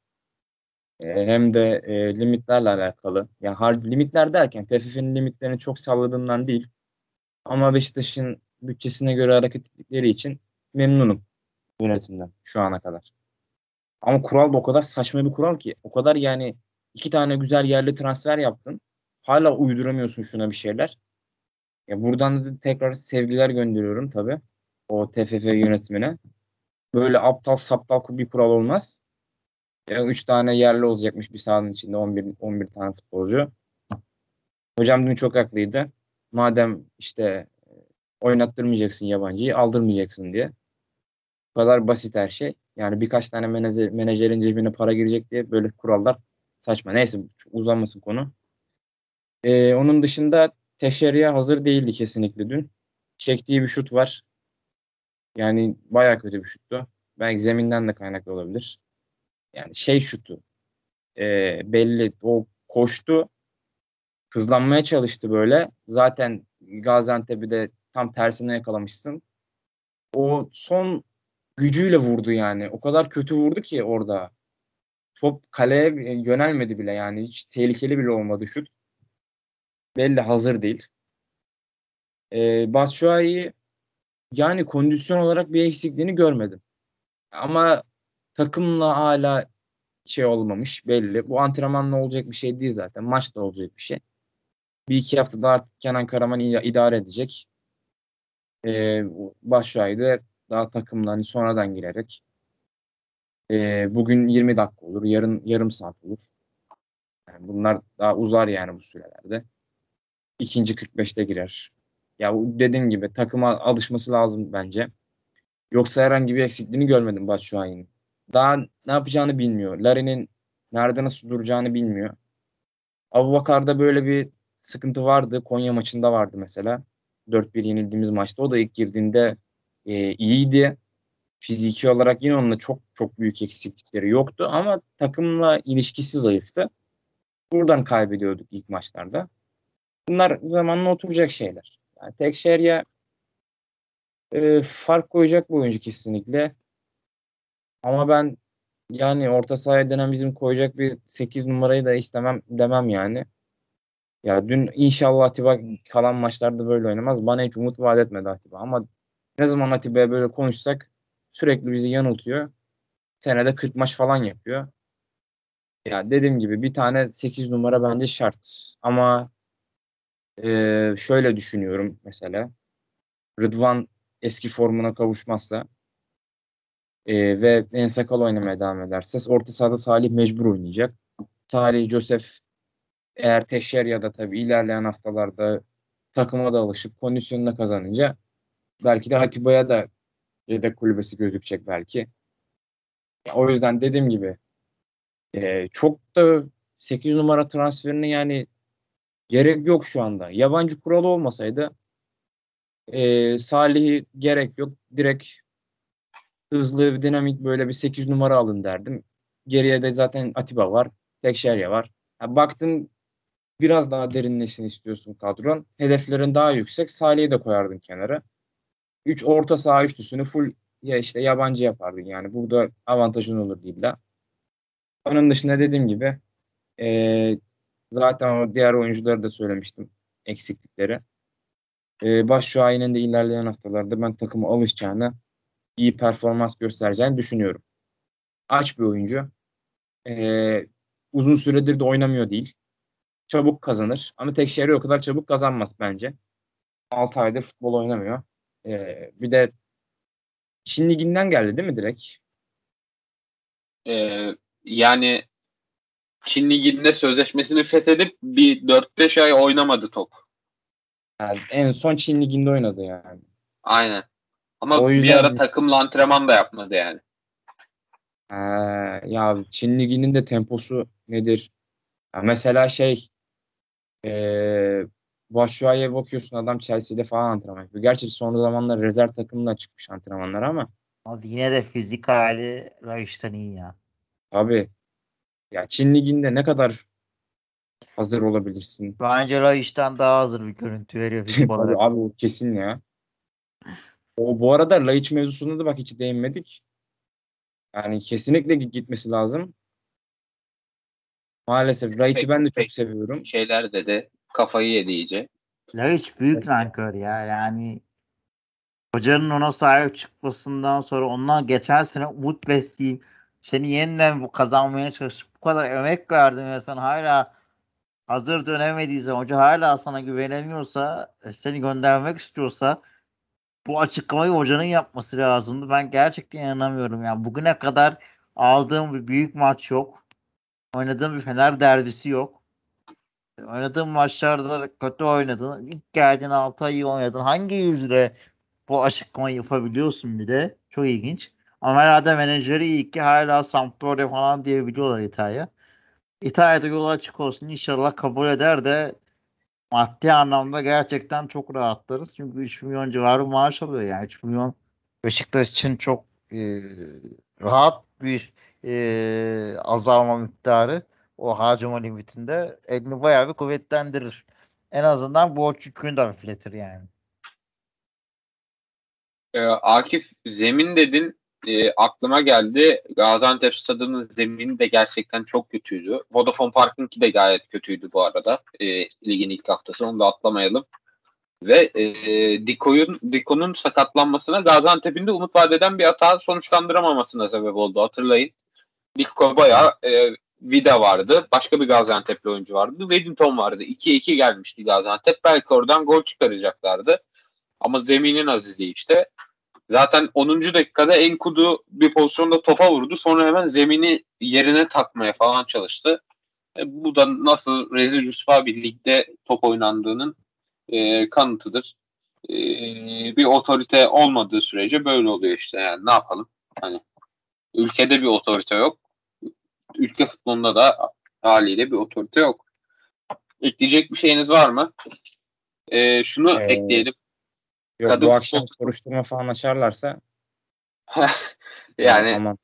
e, hem de e, limitlerle alakalı. Yani hard limitler derken TFF'nin limitlerini çok salladığından değil. Ama Beşiktaş'ın bütçesine göre hareket ettikleri için memnunum yönetimden şu ana kadar. Ama kural da o kadar saçma bir kural ki. O kadar yani iki tane güzel yerli transfer yaptın. Hala uyduramıyorsun şuna bir şeyler. Ya buradan da tekrar sevgiler gönderiyorum tabii. O TFF yönetimine. Böyle aptal saptal bir kural olmaz. Ya üç tane yerli olacakmış bir sahanın içinde 11 11 tane futbolcu. Hocam dün çok haklıydı. Madem işte oynattırmayacaksın yabancıyı, aldırmayacaksın diye. Bu kadar basit her şey. Yani birkaç tane menajer, menajerin cebine para girecek diye böyle kurallar saçma. Neyse uzanmasın konu. Ee, onun dışında Teşeri'ye hazır değildi kesinlikle dün. Çektiği bir şut var. Yani baya kötü bir şuttu. Belki zeminden de kaynaklı olabilir. Yani şey şutu. E, belli. O koştu. Hızlanmaya çalıştı böyle. Zaten Gaziantep'i de tam tersine yakalamışsın. O son gücüyle vurdu yani. O kadar kötü vurdu ki orada. Top kaleye yönelmedi bile yani. Hiç tehlikeli bile olmadı şut. Belli hazır değil. Ee, Batshuayi yani kondisyon olarak bir eksikliğini görmedim. Ama takımla hala şey olmamış belli. Bu antrenmanla olacak bir şey değil zaten. Maçta olacak bir şey. Bir iki hafta daha artık Kenan Karaman idare edecek. Ee, Başşuay'da daha takımla hani sonradan girerek e, bugün 20 dakika olur. Yarın yarım saat olur. Yani bunlar daha uzar yani bu sürelerde. İkinci 45'te girer. Ya dediğim gibi takıma alışması lazım bence. Yoksa herhangi bir eksikliğini görmedim Batshuayi'nin. Daha ne yapacağını bilmiyor. Larry'nin nerede nasıl duracağını bilmiyor. Abubakar'da böyle bir sıkıntı vardı. Konya maçında vardı mesela. 4-1 yenildiğimiz maçta. O da ilk girdiğinde e, iyiydi. Fiziki olarak yine onunla çok çok büyük eksiklikleri yoktu ama takımla ilişkisi zayıftı. Buradan kaybediyorduk ilk maçlarda. Bunlar zamanla oturacak şeyler. Yani tek şeriye e, fark koyacak bu oyuncu kesinlikle. Ama ben yani orta sahaya dinamizm koyacak bir 8 numarayı da istemem demem yani. Ya dün inşallah Atiba kalan maçlarda böyle oynamaz. Bana hiç umut vaat etmedi Atiba. Ama ne zaman Atiba'ya böyle konuşsak sürekli bizi yanıltıyor. Senede 40 maç falan yapıyor. Ya dediğim gibi bir tane 8 numara bence şart. Ama e, şöyle düşünüyorum mesela. Rıdvan eski formuna kavuşmazsa e, ve Ensakal oynamaya devam ederse orta sahada Salih mecbur oynayacak. Salih, Joseph eğer Teşer ya da tabii ilerleyen haftalarda takıma da alışıp kondisyonuna kazanınca belki de Hatiba'ya da yedek kulübesi gözükecek belki. O yüzden dediğim gibi e, çok da 8 numara transferini yani gerek yok şu anda. Yabancı kuralı olmasaydı e, Salih'i gerek yok. Direkt hızlı, dinamik böyle bir 8 numara alın derdim. Geriye de zaten Atiba var. Tekşerya var. Ya baktın biraz daha derinleşsin istiyorsun kadron. Hedeflerin daha yüksek. Salih'i de koyardın kenara. 3 orta saha üçlüsünü full ya işte yabancı yapardın yani. Burada avantajın olur illa. Onun dışında dediğim gibi e, zaten o diğer oyuncuları da söylemiştim eksiklikleri. E, Başşuay'ın de ilerleyen haftalarda ben takımı alışacağını iyi performans göstereceğini düşünüyorum. Aç bir oyuncu. E, uzun süredir de oynamıyor değil. Çabuk kazanır. Ama tek şehri o kadar çabuk kazanmaz bence. 6 aydır futbol oynamıyor. Ee, bir de Çin Ligi'nden geldi değil mi direkt? Ee, yani Çin Ligi'nde sözleşmesini feshedip bir 4-5 ay oynamadı top. Yani en son Çin Ligi'nde oynadı yani. Aynen. Ama o yüzden... bir ara takımla antrenman da yapmadı yani. Ee, ya Çin Ligi'nin de temposu nedir? Ya mesela şey ee, Başşuay'a bakıyorsun adam Chelsea'de falan antrenman yapıyor. Gerçi son zamanlar rezerv takımına çıkmış antrenmanlar ama. Abi yine de fizik hali Rayiş'ten iyi ya. Abi ya Çin Ligi'nde ne kadar hazır olabilirsin? Bence Rayiş'ten daha hazır bir görüntü veriyor [LAUGHS] fizik olarak. abi, abi kesin ya. O bu arada Laiç mevzusunda da bak hiç değinmedik. Yani kesinlikle gitmesi lazım. Maalesef Raiç'i ben de çok seviyorum. Şeyler dedi kafayı yedi iyice. Laiç büyük nankör ya. Yani hocanın ona sahip çıkmasından sonra ondan geçen sene umut besleyeyim seni yeniden bu kazanmaya çalışıp bu kadar emek verdim ve sen hala hazır dönemediyse hoca hala sana güvenemiyorsa e, seni göndermek istiyorsa bu açıklamayı hocanın yapması lazımdı. Ben gerçekten inanamıyorum. Yani bugüne kadar aldığım bir büyük maç yok. Oynadığım bir Fener derbisi yok. Oynadığım maçlarda kötü oynadın. İlk geldin 6 ay iyi oynadın. Hangi yüzle bu açıklamayı yapabiliyorsun bir de? Çok ilginç. Ama herhalde menajeri iyi ki hala Sampdoria falan diyebiliyorlar İtalya. İtalya'da yolu açık olsun. İnşallah kabul eder de maddi anlamda gerçekten çok rahatlarız. Çünkü 3 milyon civarı maaş alıyor yani. 3 milyon Beşiktaş için çok e, rahat bir e, azalma miktarı o harcama limitinde elini bayağı bir kuvvetlendirir. En azından borç yükünü de hafifletir yani. Ee, Akif zemin dedin e, aklıma geldi. Gaziantep stadının zemini de gerçekten çok kötüydü. Vodafone Park'ınki de gayet kötüydü bu arada. E, ligin ilk haftası onu da atlamayalım. Ve e, Diko'nun Diko'nun sakatlanmasına Gaziantep'in de umut vadeden bir hata sonuçlandıramamasına sebep oldu. Hatırlayın. Diko bayağı e, Vida vardı. Başka bir Gaziantep'li oyuncu vardı. Weddington vardı. 2-2 gelmişti Gaziantep. Belki oradan gol çıkaracaklardı. Ama zeminin azizliği işte. Zaten 10. dakikada Enkudu bir pozisyonda topa vurdu. Sonra hemen zemini yerine takmaya falan çalıştı. E, bu da nasıl rezil rüsva bir ligde top oynandığının e, kanıtıdır. E, bir otorite olmadığı sürece böyle oluyor işte yani ne yapalım. Hani ülkede bir otorite yok. Ülke futbolunda da haliyle bir otorite yok. Ekleyecek bir şeyiniz var mı? E, şunu ee, ekleyelim. Yok Kadın bu akşam futbol... soruşturma falan açarlarsa [LAUGHS] yani aman.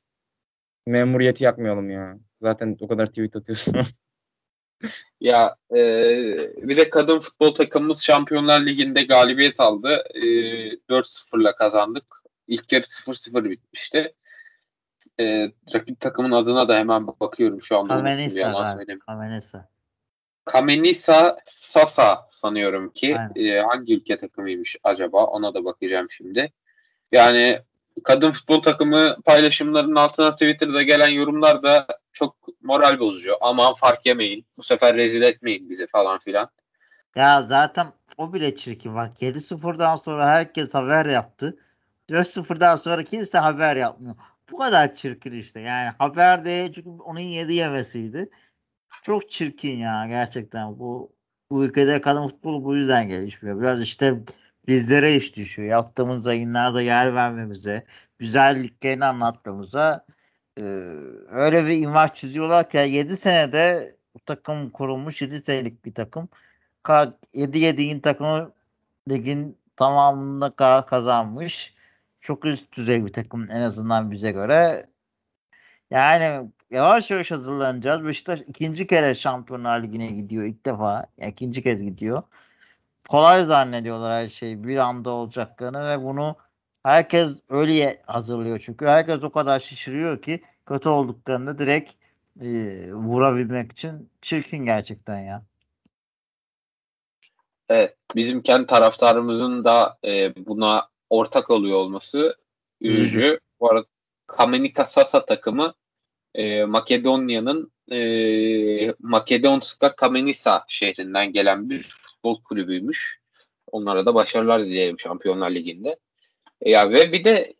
Memuriyeti yakmayalım ya. Zaten o kadar tweet atıyorsun. [LAUGHS] ya e, bir de kadın futbol takımımız Şampiyonlar Ligi'nde galibiyet aldı. E, 4-0'la kazandık. İlk yarı 0-0 bitmişti. E, rakip takımın adına da hemen bakıyorum şu anda. Kamenisa. Kamenisa. Kamenisa Sasa sanıyorum ki. E, hangi ülke takımıymış acaba? Ona da bakacağım şimdi. Yani kadın futbol takımı paylaşımlarının altına Twitter'da gelen yorumlar da çok moral bozucu. Aman fark yemeyin. Bu sefer rezil etmeyin bizi falan filan. Ya zaten o bile çirkin. Bak 7-0'dan sonra herkes haber yaptı. 4-0'dan sonra kimse haber yapmıyor. Bu kadar çirkin işte. Yani haber de çünkü onun yedi yemesiydi. Çok çirkin ya gerçekten. Bu bu ülkede kadın futbolu bu yüzden gelişmiyor. Biraz işte bizlere iş düşüyor. Yaptığımız yayınlarda yer vermemize, güzelliklerini anlatmamıza e, öyle bir imaj çiziyorlar ki 7 senede bu takım kurulmuş 7 senelik bir takım. 7-7'in takımı ligin tamamını kazanmış. Çok üst düzey bir takım en azından bize göre. Yani yavaş yavaş hazırlanacağız. Beşiktaş ikinci kere Şampiyonlar Ligi'ne gidiyor ilk defa. Yani ikinci kez gidiyor. Kolay zannediyorlar her şey bir anda olacaklarını ve bunu herkes öyle hazırlıyor. Çünkü herkes o kadar şişiriyor ki kötü olduklarında direkt e, vurabilmek için çirkin gerçekten ya. Evet, bizim kendi taraftarımızın da e, buna ortak oluyor olması üzücü. Bu arada Kamenika Sasa takımı e, Makedonya'nın e, Makedonska Kamenisa şehrinden gelen bir futbol kulübüymüş. Onlara da başarılar dileyelim Şampiyonlar Ligi'nde. E, ya ve bir de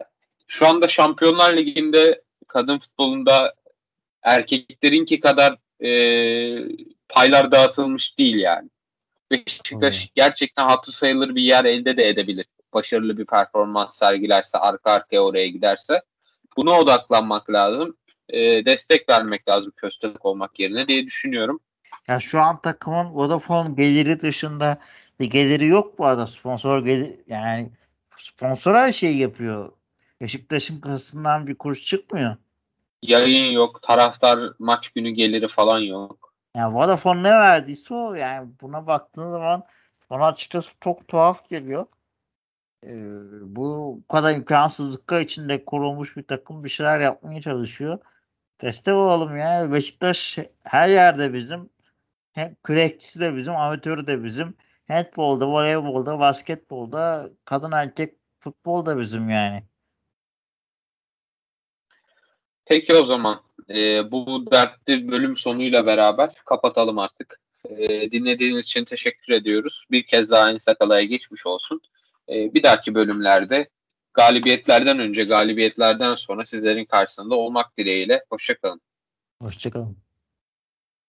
şu anda Şampiyonlar Ligi'nde kadın futbolunda erkeklerinki kadar e, paylar dağıtılmış değil yani. Beşiktaş hmm. gerçekten hatır sayılır bir yer elde de edebilir. Başarılı bir performans sergilerse, arka arkaya oraya giderse. Buna odaklanmak lazım e, destek vermek lazım köstek olmak yerine diye düşünüyorum. Ya şu an takımın Vodafone geliri dışında bir geliri yok bu arada sponsor gelir yani sponsor her şeyi yapıyor. Beşiktaş'ın kasasından bir kuruş çıkmıyor. Yayın yok, taraftar maç günü geliri falan yok. Ya yani Vodafone ne verdiyse o yani buna baktığın zaman bana açıkçası çok tuhaf geliyor. Ee, bu kadar imkansızlıkla içinde kurulmuş bir takım bir şeyler yapmaya çalışıyor. Destek olalım ya. Beşiktaş her yerde bizim. Hem kürekçisi de bizim, amatörü de bizim. Handbolda, voleybolda, basketbolda, kadın erkek futbol da bizim yani. Peki o zaman e, bu dertli bölüm sonuyla beraber kapatalım artık. E, dinlediğiniz için teşekkür ediyoruz. Bir kez daha Ensakala'ya geçmiş olsun. E, bir dahaki bölümlerde galibiyetlerden önce, galibiyetlerden sonra sizlerin karşısında olmak dileğiyle. Hoşçakalın. Hoşçakalın.